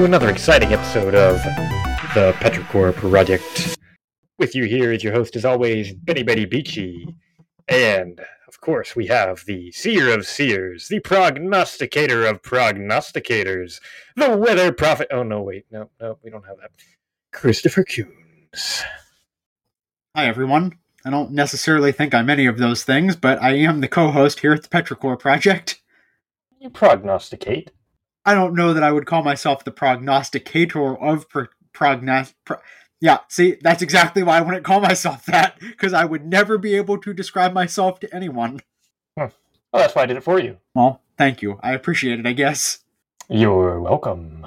to another exciting episode of the Petrichor Project. With you here is your host, as always, Benny Betty Beachy. And, of course, we have the Seer of Seers, the Prognosticator of Prognosticators, the Weather Prophet. Oh, no, wait. No, no, we don't have that. Christopher Coons. Hi, everyone. I don't necessarily think I'm any of those things, but I am the co host here at the Petrichor Project. You prognosticate. I don't know that I would call myself the prognosticator of pro- prognost. Pro- yeah, see, that's exactly why I wouldn't call myself that, because I would never be able to describe myself to anyone. Well, that's why I did it for you. Well, thank you. I appreciate it, I guess. You're welcome.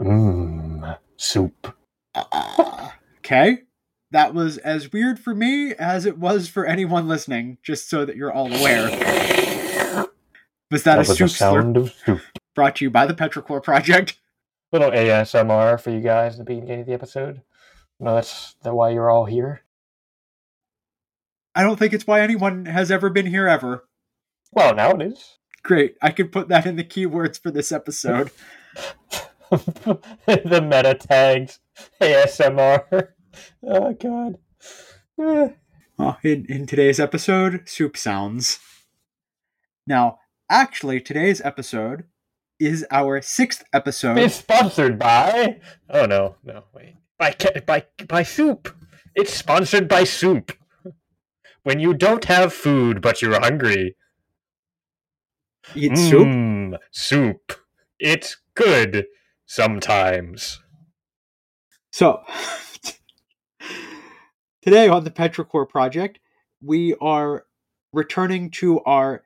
Mmm, soup. Uh, okay. That was as weird for me as it was for anyone listening, just so that you're all aware. Was that, That a was the soup slurp sound of soup. Brought to you by the Petrichor Project? Little ASMR for you guys at the beginning of the episode. No, that's that why you're all here. I don't think it's why anyone has ever been here ever. Well, now it is. Great. I can put that in the keywords for this episode. the meta tags ASMR. Oh god. Eh. Uh, in, in today's episode, soup sounds. Now, actually, today's episode is our sixth episode. It's sponsored by. Oh no, no, wait. By by by soup. It's sponsored by soup. When you don't have food but you're hungry, Eat soup. Mm, soup. It's good sometimes. So, today on the Petrichor Project, we are returning to our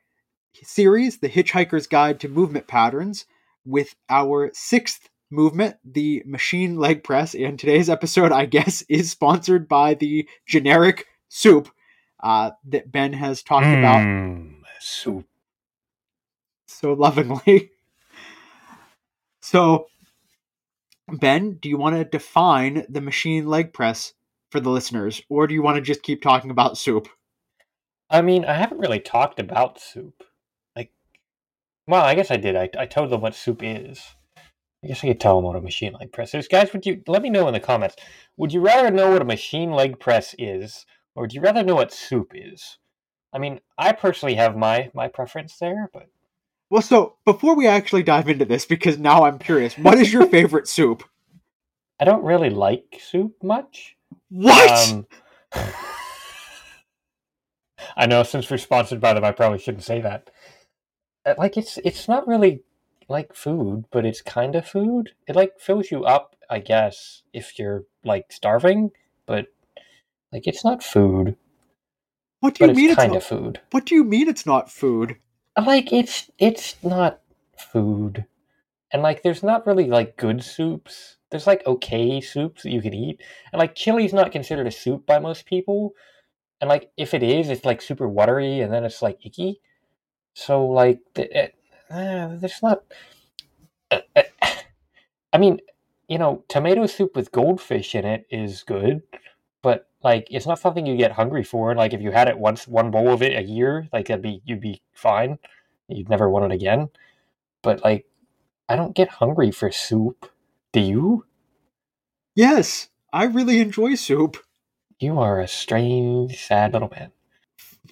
series, The Hitchhiker's Guide to Movement Patterns, with our sixth movement, the machine leg press. And today's episode, I guess, is sponsored by the generic soup uh, that Ben has talked about Mm, soup. so lovingly. So, Ben, do you want to define the machine leg press for the listeners, or do you want to just keep talking about soup? I mean, I haven't really talked about soup. Well, I guess I did. I, I told them what soup is. I guess I could tell them what a machine leg press is. Guys, would you let me know in the comments? Would you rather know what a machine leg press is, or would you rather know what soup is? I mean, I personally have my my preference there, but Well, so before we actually dive into this, because now I'm curious, what is your favorite soup? I don't really like soup much. What? Um, I know since we're sponsored by them, I probably shouldn't say that. Uh, Like it's it's not really like food, but it's kind of food. It like fills you up, I guess, if you're like starving. But like it's not food, what do you mean it's kind of food. What do you mean it's not food? Like it's it's not food, and like there's not really like good soups. There's like okay soups that you can eat, and like chili's not considered a soup by most people. And like if it is, it's like super watery, and then it's like icky. So like, it, uh, there's not. uh, uh, I mean, you know, tomato soup with goldfish in it is good, but like it's not something you get hungry for. And Like if you had it once, one bowl of it a year, like that'd be you'd be fine. You'd never want it again. But like, I don't get hungry for soup. Do you? Yes, I really enjoy soup. You are a strange, sad little man.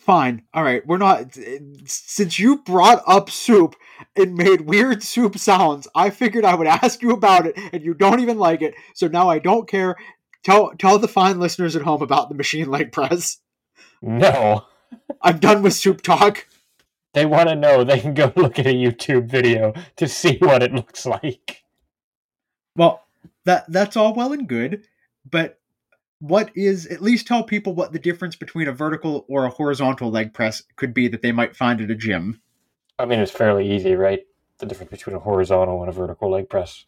Fine. All right. We're not. Since you brought up soup and made weird soup sounds, I figured I would ask you about it, and you don't even like it. So now I don't care. Tell tell the fine listeners at home about the machine leg press. No, I'm done with soup talk. they want to know. They can go look at a YouTube video to see what it looks like. Well, that that's all well and good, but what is at least tell people what the difference between a vertical or a horizontal leg press could be that they might find at a gym. I mean, it's fairly easy, right? The difference between a horizontal and a vertical leg press.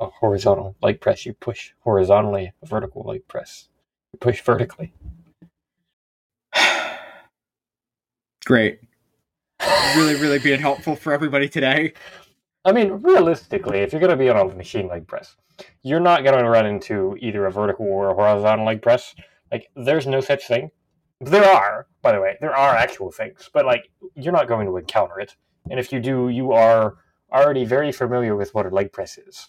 A horizontal leg press, you push horizontally. A vertical leg press, you push vertically. Great. Really, really being helpful for everybody today. I mean, realistically, if you're going to be on a machine leg press, you're not going to run into either a vertical or a horizontal leg press. Like, there's no such thing. There are, by the way, there are actual things, but like, you're not going to encounter it. And if you do, you are already very familiar with what a leg press is,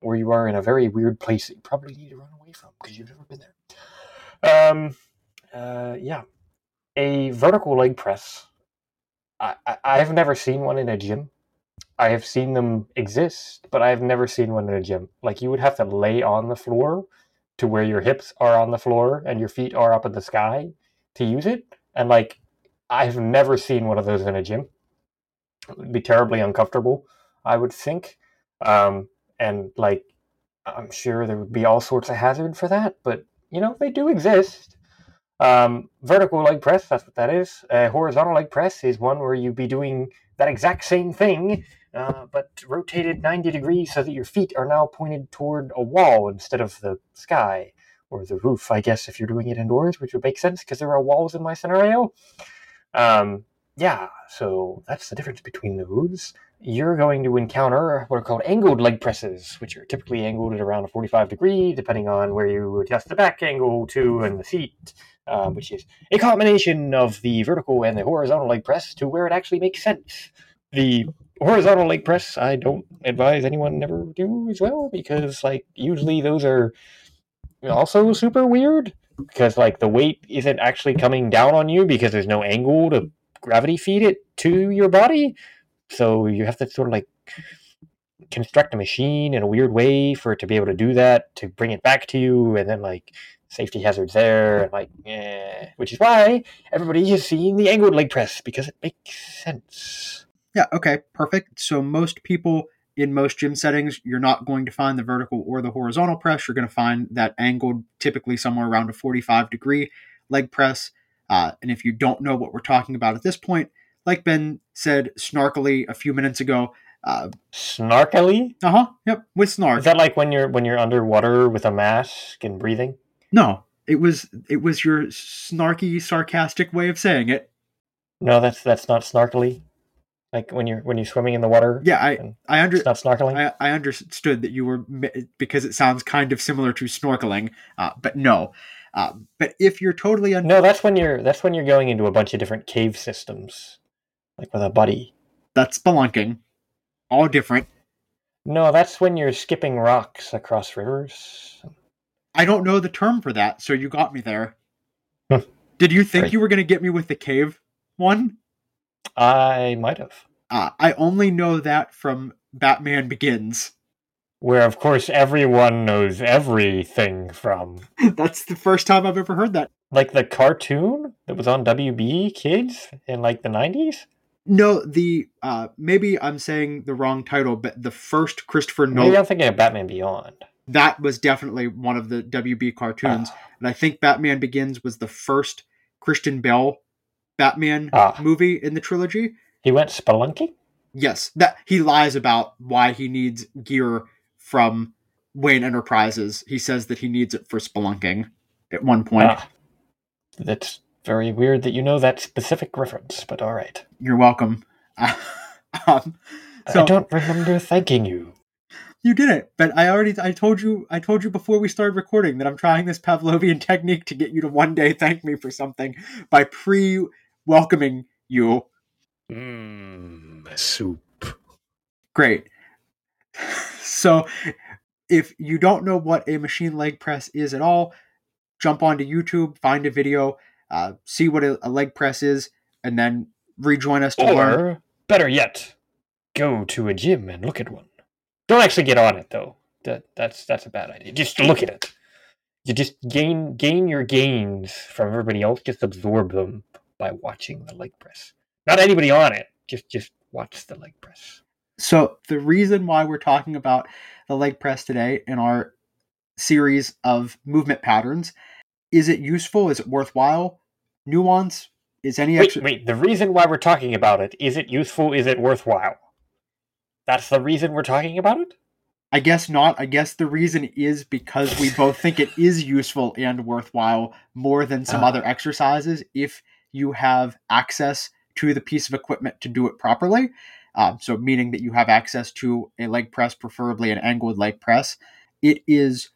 or you are in a very weird place that you probably need to run away from because you've never been there. Um, uh, yeah, a vertical leg press. I, I I've never seen one in a gym. I have seen them exist, but I've never seen one in a gym. Like you would have to lay on the floor to where your hips are on the floor and your feet are up in the sky to use it. And like I've never seen one of those in a gym. It would be terribly uncomfortable, I would think. Um, and like I'm sure there would be all sorts of hazard for that, but you know, they do exist. Um, vertical leg press, that's what that is. A horizontal leg press is one where you'd be doing that exact same thing, uh, but rotated 90 degrees so that your feet are now pointed toward a wall instead of the sky or the roof, I guess, if you're doing it indoors, which would make sense because there are walls in my scenario. Um, yeah, so that's the difference between the those. You're going to encounter what are called angled leg presses, which are typically angled at around a 45 degree, depending on where you adjust the back angle to and the seat, um, which is a combination of the vertical and the horizontal leg press to where it actually makes sense. The horizontal leg press, I don't advise anyone ever do as well because, like, usually those are also super weird because, like, the weight isn't actually coming down on you because there's no angle to gravity feed it to your body. So you have to sort of like construct a machine in a weird way for it to be able to do that to bring it back to you, and then like safety hazards there, and like, eh, which is why everybody is seeing the angled leg press because it makes sense. Yeah, okay, perfect. So most people in most gym settings, you're not going to find the vertical or the horizontal press. You're going to find that angled, typically somewhere around a 45 degree leg press. Uh, and if you don't know what we're talking about at this point, like Ben said snarkily a few minutes ago, uh Snarkily? Uh huh, yep, with snark. Is that like when you're when you're underwater with a mask and breathing? no, it was it was your snarky, sarcastic way of saying it. No, that's that's not snarkily. Like when you're when you're swimming in the water. Yeah, I I under it's not snorkeling. I, I understood that you were because it sounds kind of similar to snorkeling, uh, but no. Uh, but if you're totally un- no, that's when you're that's when you're going into a bunch of different cave systems, like with a buddy. that's spelunking, all different. No, that's when you're skipping rocks across rivers. I don't know the term for that, so you got me there. Did you think Great. you were going to get me with the cave one? I might have. Uh, I only know that from Batman Begins. Where of course everyone knows everything from. That's the first time I've ever heard that. Like the cartoon that was on WB Kids in like the nineties? No, the uh, maybe I'm saying the wrong title, but the first Christopher Nolan. Maybe I'm thinking of Batman Beyond. that was definitely one of the WB cartoons, Ah. and I think Batman Begins was the first Christian Bale Batman Ah. movie in the trilogy. He went spelunking? Yes, that he lies about why he needs gear from Wayne Enterprises. He says that he needs it for spelunking at one point. Ah. That's very weird that you know that specific reference, but alright. You're welcome. um, I don't remember thanking you. you did it, but I already I told you I told you before we started recording that I'm trying this Pavlovian technique to get you to one day thank me for something by pre welcoming you. Mmm, soup. Great. So, if you don't know what a machine leg press is at all, jump onto YouTube, find a video, uh, see what a, a leg press is, and then rejoin us to learn. Or, better yet, go to a gym and look at one. Don't actually get on it though. That that's that's a bad idea. Just look at it. You just gain gain your gains from everybody else. Just absorb them by watching the leg press. Not anybody on it. Just just watch the leg press. So, the reason why we're talking about the leg press today in our series of movement patterns is it useful? Is it worthwhile? Nuance? Is any Wait, extra? wait. The reason why we're talking about it is it useful? Is it worthwhile? That's the reason we're talking about it. I guess not. I guess the reason is because we both think it is useful and worthwhile more than some Ah. other exercises if you have access to the piece of equipment to do it properly. Um, so, meaning that you have access to a leg press, preferably an angled leg press. It is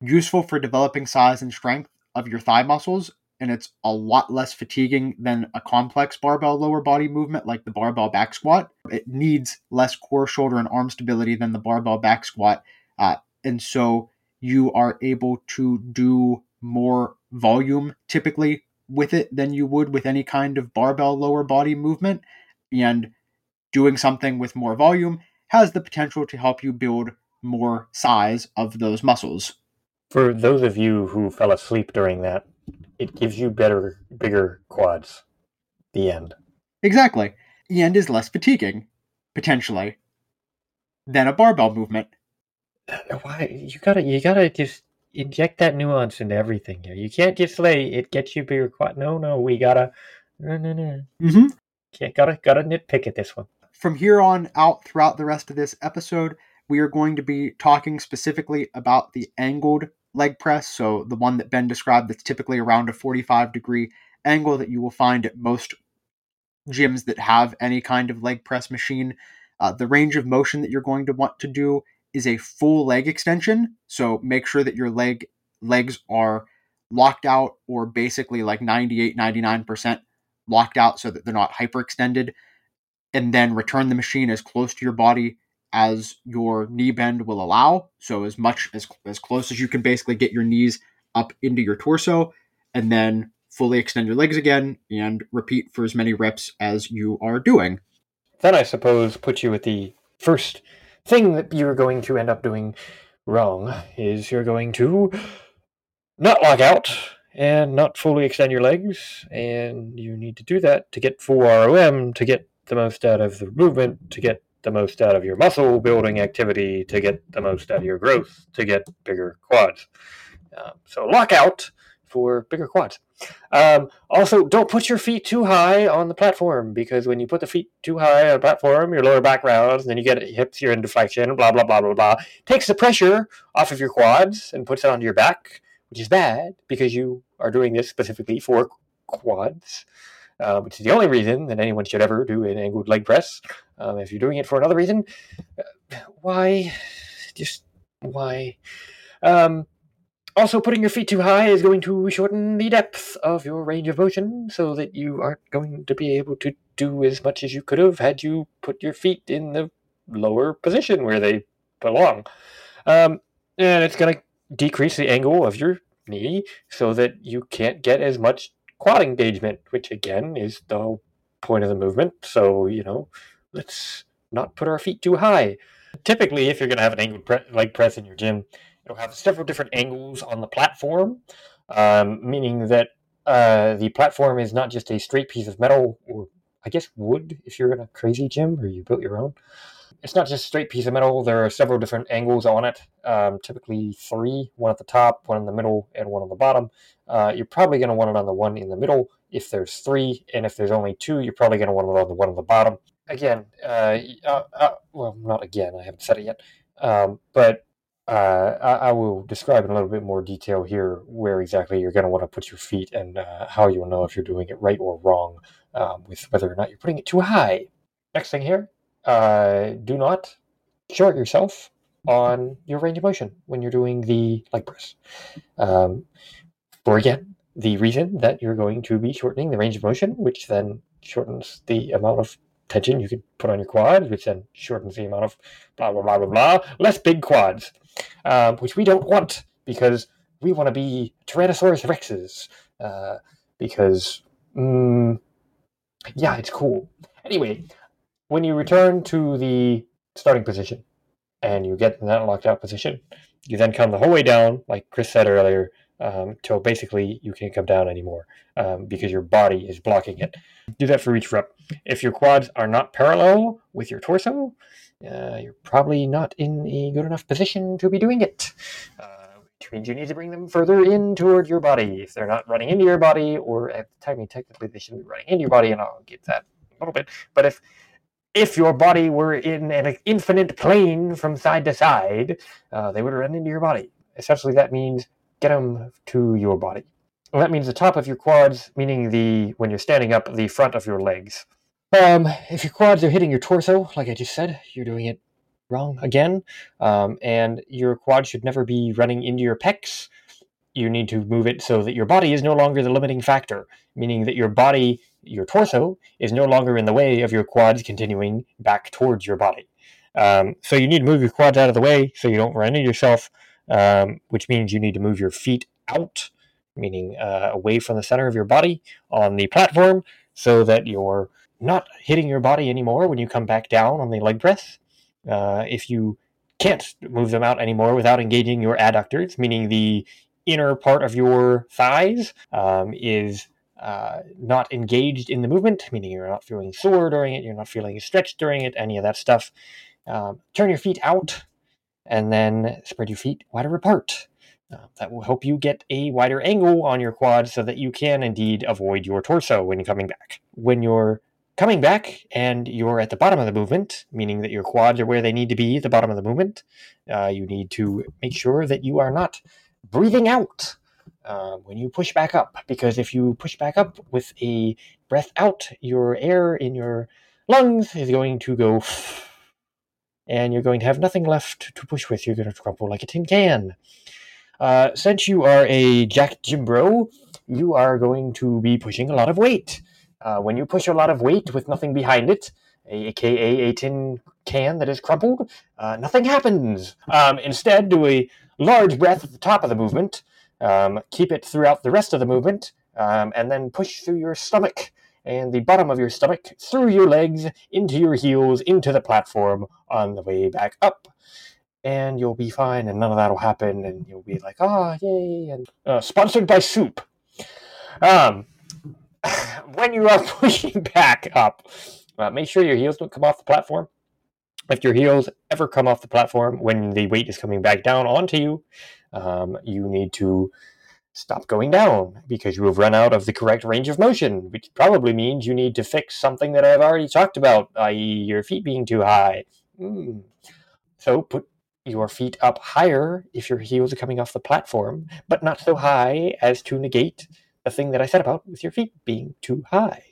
useful for developing size and strength of your thigh muscles and it's a lot less fatiguing than a complex barbell lower body movement like the barbell back squat. It needs less core, shoulder, and arm stability than the barbell back squat. Uh, and so you are able to do more volume typically with it than you would with any kind of barbell lower body movement. And doing something with more volume has the potential to help you build more size of those muscles. For those of you who fell asleep during that, it gives you better, bigger quads. The end. Exactly. The end is less fatiguing, potentially, than a barbell movement. Why you gotta you gotta just inject that nuance into everything here. You can't just say it gets you bigger quad. No, no, we gotta no no no. Mm-hmm. Can't gotta gotta nitpick at this one. From here on out throughout the rest of this episode, we are going to be talking specifically about the angled leg press. So the one that Ben described that's typically around a 45 degree angle that you will find at most gyms that have any kind of leg press machine. Uh, the range of motion that you're going to want to do is a full leg extension. So make sure that your leg legs are locked out or basically like 98, 99% locked out so that they're not hyperextended. And then return the machine as close to your body as your knee bend will allow. So as much as as close as you can basically get your knees up into your torso, and then fully extend your legs again and repeat for as many reps as you are doing. Then I suppose put you at the first thing that you're going to end up doing wrong is you're going to not lock out and not fully extend your legs, and you need to do that to get full ROM to get the most out of the movement, to get the most out of your muscle building activity, to get the most out of your growth, to get bigger quads. Um, so lockout for bigger quads. Um, also, don't put your feet too high on the platform because when you put the feet too high on the platform, your lower back rounds, and then you get hips, you're in deflection, blah, blah, blah, blah, blah. Takes the pressure off of your quads and puts it onto your back, which is bad because you are doing this specifically for quads uh, which is the only reason that anyone should ever do an angled leg press. Um, if you're doing it for another reason, uh, why? Just why? Um, also, putting your feet too high is going to shorten the depth of your range of motion so that you aren't going to be able to do as much as you could have had you put your feet in the lower position where they belong. Um, and it's going to decrease the angle of your knee so that you can't get as much quad engagement, which again is the point of the movement. So, you know, let's not put our feet too high. Typically, if you're going to have an angled pre- leg press in your gym, you'll have several different angles on the platform, um, meaning that uh, the platform is not just a straight piece of metal or I guess wood if you're in a crazy gym or you built your own it's not just a straight piece of metal. There are several different angles on it, um, typically three, one at the top, one in the middle, and one on the bottom. Uh, you're probably going to want it on the one in the middle if there's three, and if there's only two, you're probably going to want it on the one on the bottom. Again, uh, uh, uh, well, not again, I haven't said it yet, um, but uh, I, I, will describe in a little bit more detail here where exactly you're going to want to put your feet and uh, how you'll know if you're doing it right or wrong um, with whether or not you're putting it too high. Next thing here, do not short yourself on your range of motion when you're doing the leg press. Um, for again, the reason that you're going to be shortening the range of motion, which then shortens the amount of tension you could put on your quads, which then shortens the amount of blah, blah, blah, blah, blah, less big quads, um, which we don't want because we want to be Tyrannosaurus Rexes. Uh, because, mm, yeah, it's cool. Anyway, when you return to the starting position and you get in that locked out position, you then come the whole way down, like Chris said earlier, um, till basically you can't come down anymore um, because your body is blocking it. Do that for each rep. If your quads are not parallel with your torso, uh, you're probably not in a good enough position to be doing it. Uh, which means you need to bring them further in toward your body. If they're not running into your body, or at the time, technically they shouldn't be running into your body, and I'll get that a little bit. But if if your body were in an infinite plane from side to side, uh, they would run into your body. Essentially, that means get them to your body. And that means the top of your quads, meaning the when you're standing up, the front of your legs. Um, if your quads are hitting your torso, like I just said, you're doing it wrong again. Um, and your quad should never be running into your pecs. you need to move it so that your body is no longer the limiting factor, meaning that your body, your torso, is no longer in the way of your quads continuing back towards your body. Um, so you need to move your quads out of the way so you don't run into yourself, um, which means you need to move your feet out, meaning uh, away from the center of your body on the platform so that you're not hitting your body anymore when you come back down on the leg press. Uh, if you can't move them out anymore without engaging your adductors, meaning the inner part of your thighs um, is uh, not engaged in the movement, meaning you're not feeling sore during it, you're not feeling stretched during it, any of that stuff. Um, turn your feet out and then spread your feet wider apart. Uh, that will help you get a wider angle on your quads so that you can indeed avoid your torso when coming back. When you're coming back and you're at the bottom of the movement, meaning that your quads are where they need to be at the bottom of the movement, uh, you need to make sure that you are not breathing out uh, when you push back up. Because if you push back up with a breath out, your air in your lungs is going to go, and you're going to have nothing left to push with. You're going to crumple like a tin can. Uh, since you are a Jack Jimbro, you are going to be pushing a lot of weight. Uh, when you push a lot of weight with nothing behind it, aka a tin can that is crumpled, uh, nothing happens. Um, instead, do a large breath at the top of the movement, um, keep it throughout the rest of the movement, um, and then push through your stomach and the bottom of your stomach, through your legs, into your heels, into the platform on the way back up. And you'll be fine, and none of that will happen, and you'll be like, ah, oh, yay. And uh, sponsored by Soup. Um, when you are pushing back up, uh, make sure your heels don't come off the platform. If your heels ever come off the platform when the weight is coming back down onto you, um, you need to stop going down because you have run out of the correct range of motion, which probably means you need to fix something that I've already talked about, i.e., your feet being too high. Mm. So put your feet up higher if your heels are coming off the platform, but not so high as to negate the thing that I said about with your feet being too high.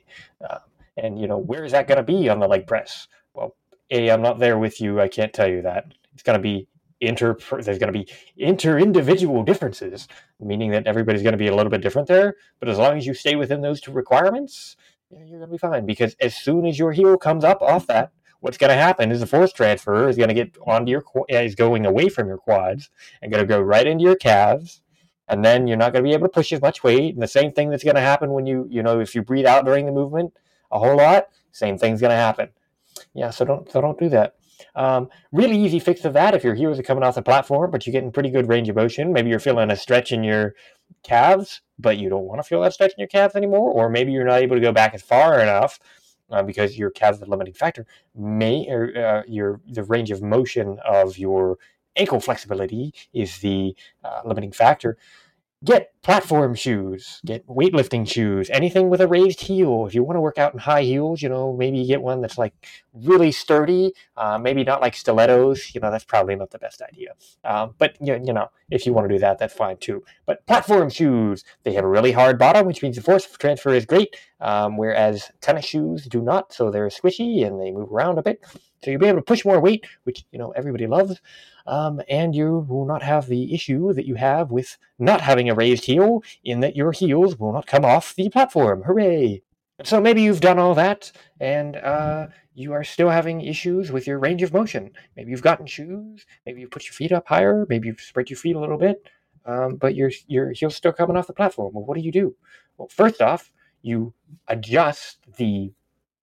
Um, and you know, where is that going to be on the leg press? Well, a, I'm not there with you. I can't tell you that. It's going to be inter. There's going to be inter individual differences, meaning that everybody's going to be a little bit different there. But as long as you stay within those two requirements, you're going to be fine. Because as soon as your heel comes up off that, what's going to happen is the force transfer is going to get onto your is going away from your quads and going to go right into your calves and then you're not going to be able to push as much weight and the same thing that's going to happen when you you know if you breathe out during the movement a whole lot same thing's going to happen yeah so don't so don't do that um, really easy fix of that if your heels are coming off the platform but you're getting pretty good range of motion. Maybe you're feeling a stretch in your calves but you don't want to feel that stretch in your calves anymore or maybe you're not able to go back as far enough uh, because your calves are the limiting factor. May or uh, your the range of motion of your ankle flexibility is the uh, limiting factor get platform shoes, get weightlifting shoes, anything with a raised heel. If you want to work out in high heels, you know, maybe you get one that's like really sturdy, uh, maybe not like stilettos. You know, that's probably not the best idea. Um, but you, you know, if you want to do that, that's fine too. But platform shoes, they have a really hard bottom, which means the force transfer is great, um, whereas tennis shoes do not. So they're squishy and they move around a bit. So you'll be able to push more weight, which you know everybody loves um, and you will not have the issue that you have with not having a raised heel, in that your heels will not come off the platform. Hooray! So maybe you've done all that, and uh, you are still having issues with your range of motion. Maybe you've gotten shoes, maybe you've put your feet up higher, maybe you've spread your feet a little bit, um, but your your heel's still coming off the platform. Well, what do you do? Well, first off, you adjust the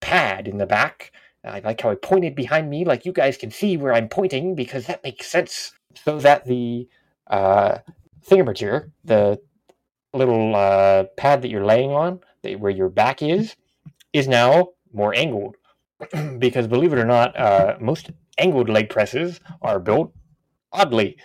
pad in the back I like how I pointed behind me, like you guys can see where I'm pointing because that makes sense. So that the uh, thingamager, the little uh, pad that you're laying on, that, where your back is, is now more angled. because believe it or not, uh, most angled leg presses are built oddly.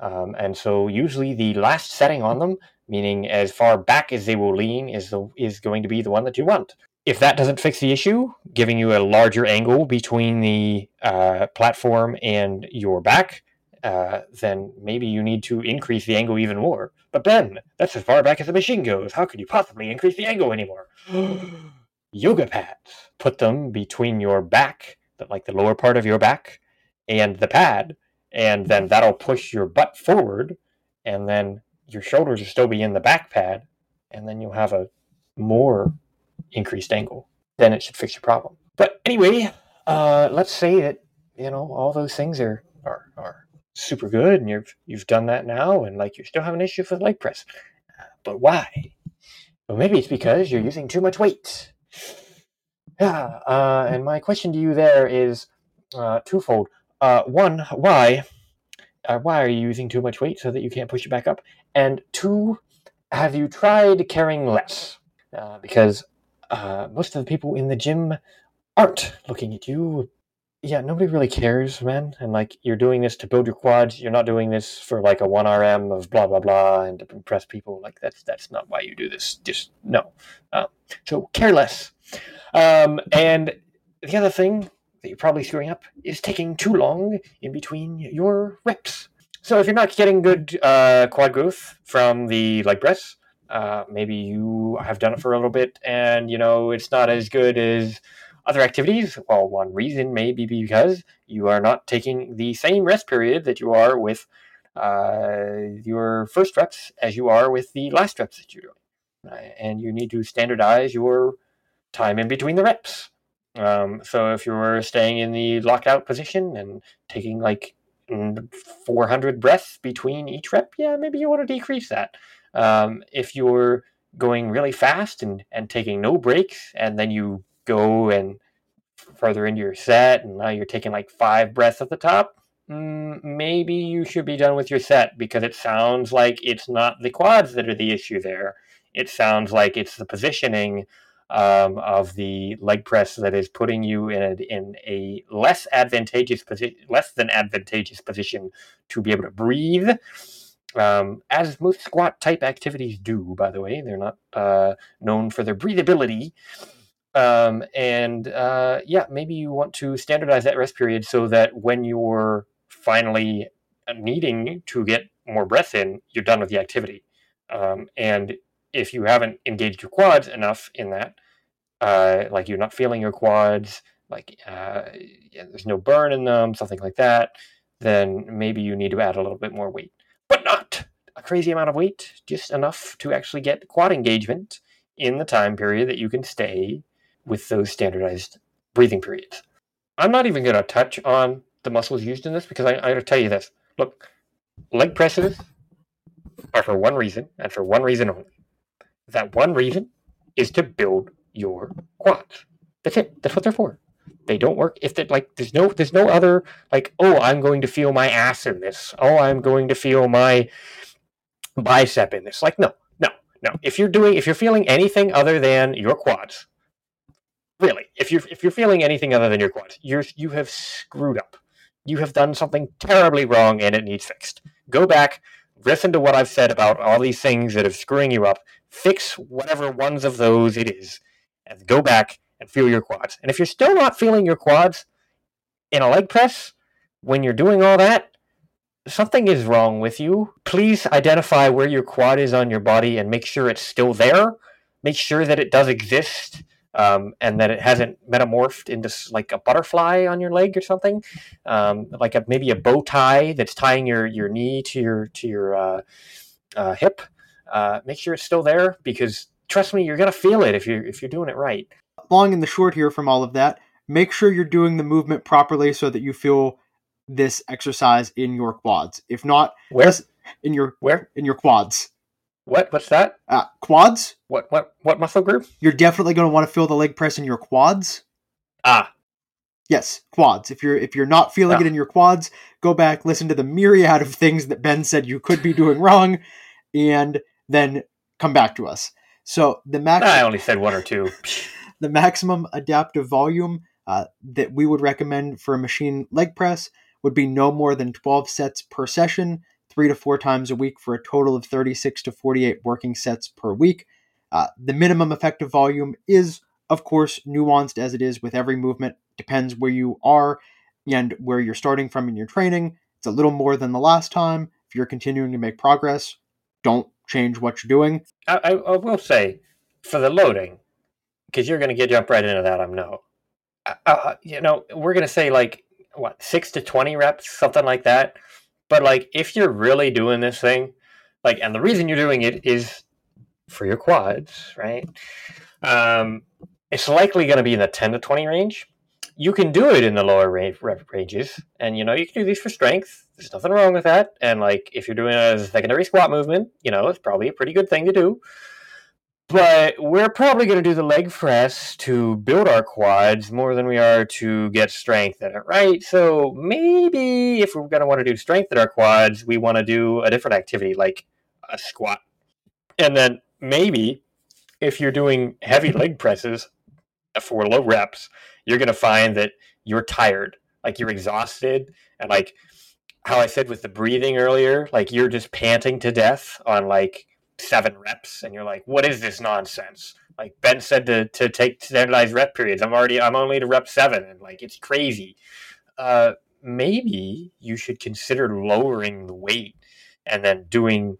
Um, and so usually the last setting on them, meaning as far back as they will lean, is the, is going to be the one that you want if that doesn't fix the issue, giving you a larger angle between the uh, platform and your back, uh, then maybe you need to increase the angle even more. But Ben, that's as far back as the machine goes. How could you possibly increase the angle anymore? Yoga pads. Put them between your back, like the lower part of your back, and the pad, and then that'll push your butt forward, and then your shoulders will still be in the back pad, and then you'll have a more increased angle. Then it should fix your problem. But anyway, uh, let's say that you know all those things are are, are super good, and you've you've done that now, and like you still have an issue with leg press. But why? Well, maybe it's because you're using too much weight. Yeah, uh, and my question to you there is uh, twofold. Uh, one, why? Uh, why are you using too much weight so that you can't push it back up? And two, have you tried carrying less? Uh, because uh, most of the people in the gym aren't looking at you. Yeah, nobody really cares, man. And like, you're doing this to build your quads. You're not doing this for like a one RM of blah blah blah and to impress people. Like that's that's not why you do this. Just no. Uh, so care less. Um, and the other thing that you're probably screwing up is taking too long in between your reps. So if you're not getting good uh, quad growth from the leg press, uh, maybe you have done it for a little bit and you know it's not as good as other activities. Well, one reason may be because you are not taking the same rest period that you are with uh, your first reps as you are with the last reps that you're doing, uh, and you need to standardize your time in between the reps. Um, so if you're staying in the lockout position and taking like 400 breaths between each rep, yeah, maybe you want to decrease that. Um, if you're going really fast and, and taking no breaks, and then you go and further into your set, and now you're taking like five breaths at the top, mm, maybe you should be done with your set because it sounds like it's not the quads that are the issue there. It sounds like it's the positioning um, of the leg press that is putting you in a, in a less advantageous position, less than advantageous position to be able to breathe. Um, as most squat type activities do, by the way, they're not uh, known for their breathability. Um, and uh, yeah, maybe you want to standardize that rest period so that when you're finally needing to get more breath in, you're done with the activity. Um, and if you haven't engaged your quads enough in that, uh, like you're not feeling your quads, like uh, yeah, there's no burn in them, something like that, then maybe you need to add a little bit more weight. A crazy amount of weight, just enough to actually get quad engagement in the time period that you can stay with those standardized breathing periods. I'm not even going to touch on the muscles used in this because I, I'm going to tell you this. Look, leg presses are for one reason and for one reason only. That one reason is to build your quads. That's it. That's what they're for. They don't work if they like. There's no. There's no other like. Oh, I'm going to feel my ass in this. Oh, I'm going to feel my bicep in this. Like, no, no, no. If you're doing, if you're feeling anything other than your quads, really, if you're if you're feeling anything other than your quads, you're you have screwed up. You have done something terribly wrong, and it needs fixed. Go back, listen to what I've said about all these things that are screwing you up. Fix whatever ones of those it is, and go back and feel your quads. And if you're still not feeling your quads in a leg press when you're doing all that, something is wrong with you. Please identify where your quad is on your body and make sure it's still there. Make sure that it does exist um, and that it hasn't metamorphed into like a butterfly on your leg or something, um, like a, maybe a bow tie that's tying your, your knee to your to your uh, uh, hip. Uh, make sure it's still there because trust me, you're gonna feel it if you're if you're doing it right. Long and the short here from all of that, make sure you're doing the movement properly so that you feel this exercise in your quads. If not, Where? in your Where? in your quads. What? What's that? Uh, quads. What? What? What muscle group? You're definitely going to want to feel the leg press in your quads. Ah, Yes, quads. If you're if you're not feeling Ah. it in your quads, go back, listen to the myriad of things that Ben said you could be doing wrong, and then come back to us. So the max I only said one or two. the maximum adaptive volume uh, that we would recommend for a machine leg press would be no more than 12 sets per session, three to four times a week for a total of 36 to 48 working sets per week. Uh, the minimum effective volume is, of course, nuanced as it is with every movement, depends where you are and where you're starting from in your training. It's a little more than the last time. If you're continuing to make progress, don't change what you're doing. I, I, will say for the loading, because you're going to get jump right into that. I'm no. Uh, you know, we're going to say like what six to twenty reps, something like that. But like, if you're really doing this thing Like, and the reason you're doing it is for your quads, right? Um, it's likely going to be in the 10 to 20 range. You can do it in the lower range, ranges, and you know you can do these for strength. There's nothing wrong with that. And like if you're doing a secondary squat movement, you know it's probably a pretty good thing to do. But we're probably going to do the leg press to build our quads more than we are to get strength in it, right? So maybe if we're going to want to do strength in our quads, we want to do a different activity like a squat. And then maybe if you're doing heavy leg presses for low reps, you're going to find that you're tired, like you're exhausted, and like how I said with the breathing earlier, like you're just panting to death on like seven reps and you're like what is this nonsense? Like ben said to, to take standardized rep periods i'm already i'm only to rep seven and like it's crazy. Uh, maybe you should consider lowering the weight and then doing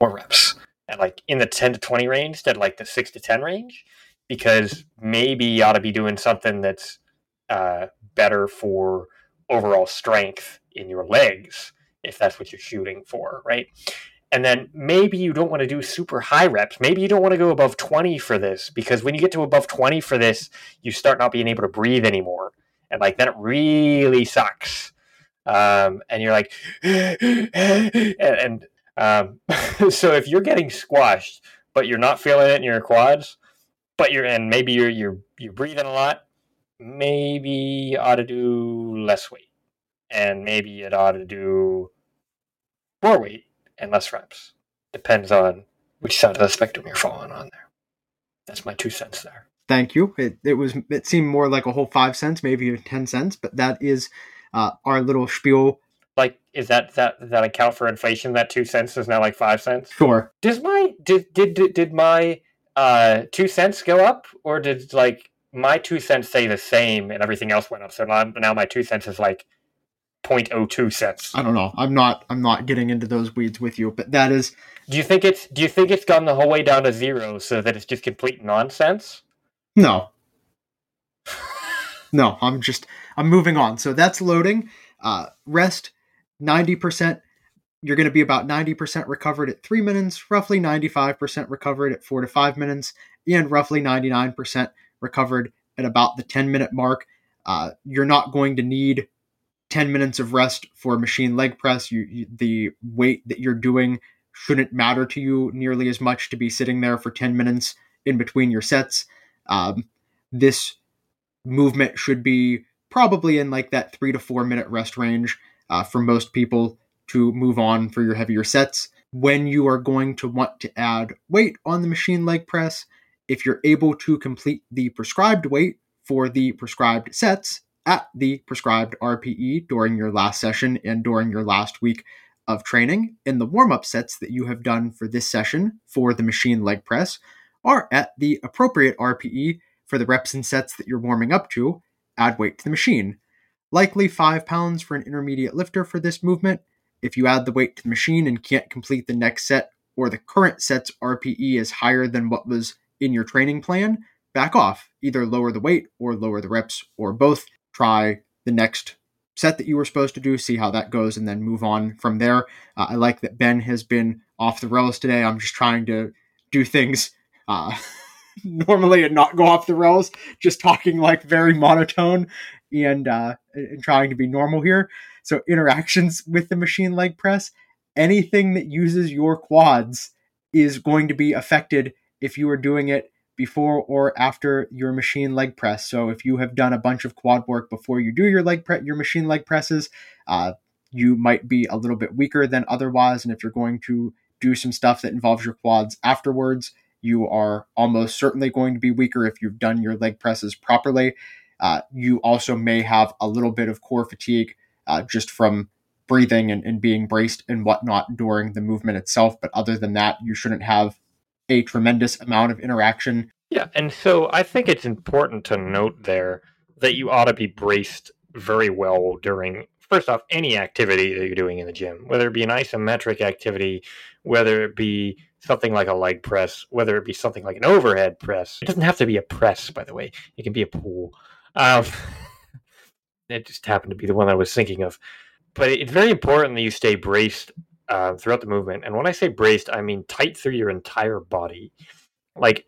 more reps and like in the 10 to 20 range instead like the 6 to 10 range because maybe you ought to be doing something that's uh, better for overall strength in your legs if that's what you're shooting for right and then maybe you don't want to do super high reps. Maybe you don't want to go above 20 for this because when you get to above 20 for this, you start not being able to breathe anymore. And like then it really sucks. Um, and you're like, and, and um, so if you're getting squashed, but you're not feeling it in your quads, but you're and maybe you're you're you're breathing a lot, maybe you ought to do less weight, and maybe it ought to do more weight and less reps. Depends on which side of the spectrum you're falling on there. That's my two cents there. Thank you. It, it was it seemed more like a whole five cents, maybe ten cents, but that is uh, our little spiel. Like, is that that that account for inflation? That two cents is now like five cents. Sure. Does my did did did, did my uh, two cents go up, or did like my two cents stay the same and everything else went up? So now, now my two cents is like 0.02 cents. I don't know. I'm not. I'm not getting into those weeds with you, but that is. Do you think it's? Do you think it's gone the whole way down to zero, so that it's just complete nonsense? No. no, I'm just. I'm moving on. So that's loading. Uh, rest, ninety percent. You're going to be about 90% recovered at three minutes, roughly 95% recovered at four to five minutes, and roughly 99% recovered at about the 10 minute mark. Uh, you're not going to need 10 minutes of rest for machine leg press. You, you, the weight that you're doing shouldn't matter to you nearly as much to be sitting there for 10 minutes in between your sets. Um, this movement should be probably in like that three to four minute rest range uh, for most people to move on for your heavier sets. When you are going to want to add weight on the machine leg press, if you're able to complete the prescribed weight for the prescribed sets, at the prescribed RPE during your last session and during your last week of training, and the warm up sets that you have done for this session for the machine leg press are at the appropriate RPE for the reps and sets that you're warming up to. Add weight to the machine. Likely 5 pounds for an intermediate lifter for this movement. If you add the weight to the machine and can't complete the next set, or the current set's RPE is higher than what was in your training plan, back off. Either lower the weight or lower the reps or both try the next set that you were supposed to do, see how that goes, and then move on from there. Uh, I like that Ben has been off the rails today. I'm just trying to do things uh, normally and not go off the rails, just talking like very monotone and, uh, and trying to be normal here. So, interactions with the machine leg press, anything that uses your quads is going to be affected if you are doing it before or after your machine leg press. So if you have done a bunch of quad work before you do your leg pre- your machine leg presses, uh, you might be a little bit weaker than otherwise. And if you're going to do some stuff that involves your quads afterwards, you are almost certainly going to be weaker if you've done your leg presses properly. Uh, you also may have a little bit of core fatigue uh, just from breathing and, and being braced and whatnot during the movement itself. But other than that, you shouldn't have a tremendous amount of interaction. Yeah, and so I think it's important to note there that you ought to be braced very well during first off any activity that you're doing in the gym, whether it be an isometric activity, whether it be something like a leg press, whether it be something like an overhead press. It doesn't have to be a press, by the way. It can be a pull. Um, it just happened to be the one I was thinking of. But it's very important that you stay braced uh, throughout the movement. And when I say braced, I mean tight through your entire body. Like,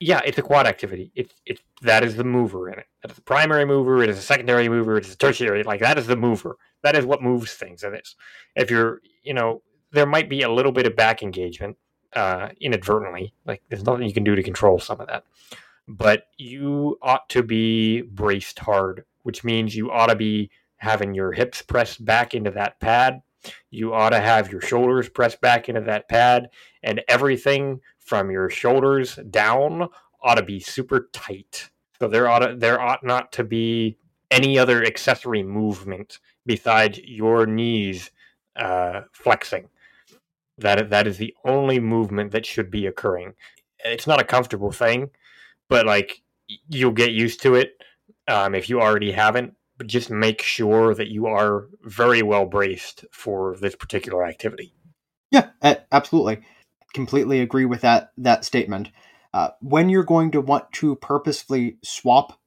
yeah, it's a quad activity. It's it's that is the mover in it. That is the primary mover. It is a secondary mover. It is a tertiary. Like that is the mover. That is what moves things in this. If you're, you know, there might be a little bit of back engagement uh, inadvertently. Like there's nothing you can do to control some of that. But you ought to be braced hard, which means you ought to be having your hips pressed back into that pad. You ought to have your shoulders pressed back into that pad, and everything from your shoulders down ought to be super tight. So there ought to, there ought not to be any other accessory movement besides your knees uh, flexing. That that is the only movement that should be occurring. It's not a comfortable thing, but like you'll get used to it um, if you already haven't. But just make sure that you are very well braced for this particular activity. Yeah, absolutely. Completely agree with that that statement. Uh, when you're going to want to purposefully swap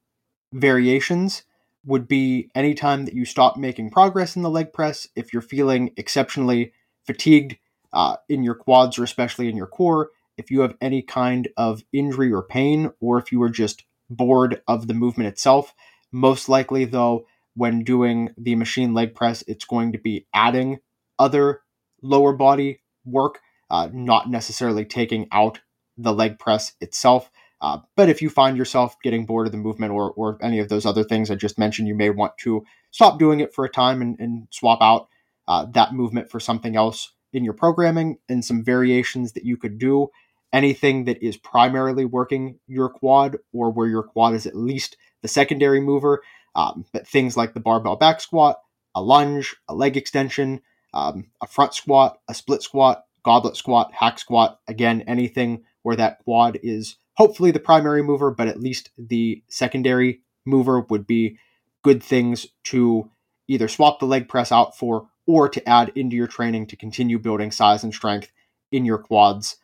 variations, would be anytime that you stop making progress in the leg press. If you're feeling exceptionally fatigued uh, in your quads or especially in your core, if you have any kind of injury or pain, or if you are just bored of the movement itself. Most likely, though, when doing the machine leg press, it's going to be adding other lower body work, uh, not necessarily taking out the leg press itself. Uh, but if you find yourself getting bored of the movement or, or any of those other things I just mentioned, you may want to stop doing it for a time and, and swap out uh, that movement for something else in your programming and some variations that you could do. Anything that is primarily working your quad or where your quad is at least the secondary mover, um, but things like the barbell back squat, a lunge, a leg extension, um, a front squat, a split squat, goblet squat, hack squat. Again, anything where that quad is hopefully the primary mover, but at least the secondary mover would be good things to either swap the leg press out for or to add into your training to continue building size and strength in your quads.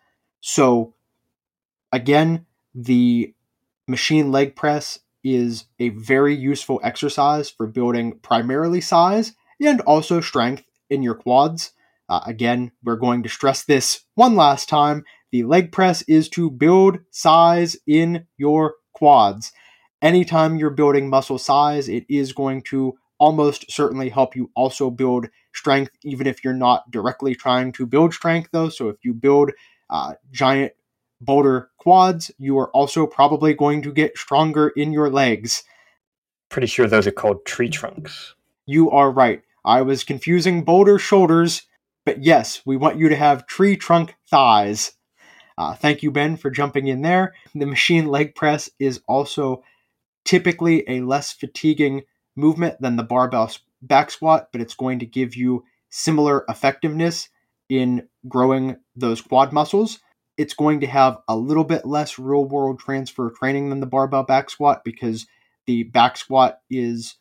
So, again, the machine leg press is a very useful exercise for building primarily size and also strength in your quads. Uh, again, we're going to stress this one last time. The leg press is to build size in your quads. Anytime you're building muscle size, it is going to almost certainly help you also build strength, even if you're not directly trying to build strength, though. So if you build uh, giant boulder quads, you are also probably going to get stronger in your legs. Pretty sure those are called tree trunks. You are right. I was confusing boulder shoulders, but yes, we want you to have tree trunk thighs. Uh, thank you, Ben, for jumping in there. The machine leg press is also typically a less fatiguing movement than the barbell back squat, but it's going to give you similar effectiveness in growing those quad muscles. It's going to have a little bit less real world transfer training than the barbell back squat because the back squat is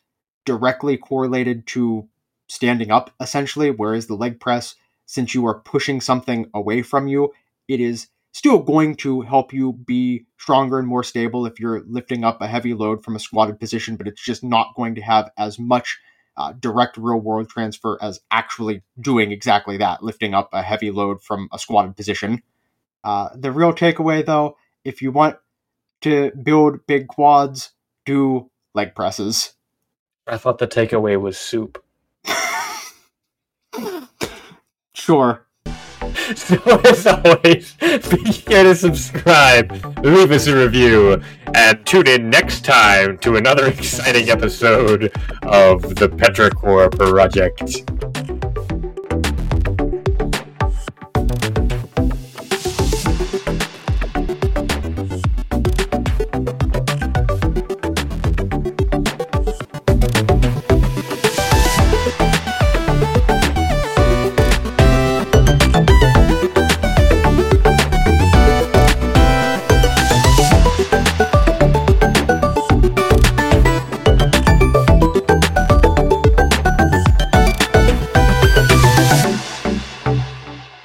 directly correlated to standing up essentially, whereas the leg press, since you are pushing something away from you, it is still going to help you be stronger and more stable if you're lifting up a heavy load from a squatted position, but it's just not going to have as much uh, direct real world transfer as actually doing exactly that, lifting up a heavy load from a squatted position. Uh, the real takeaway, though, if you want to build big quads, do leg presses. I thought the takeaway was soup. sure. So, as always, be sure to subscribe, leave us a review, and tune in next time to another exciting episode of the Petrichor Project.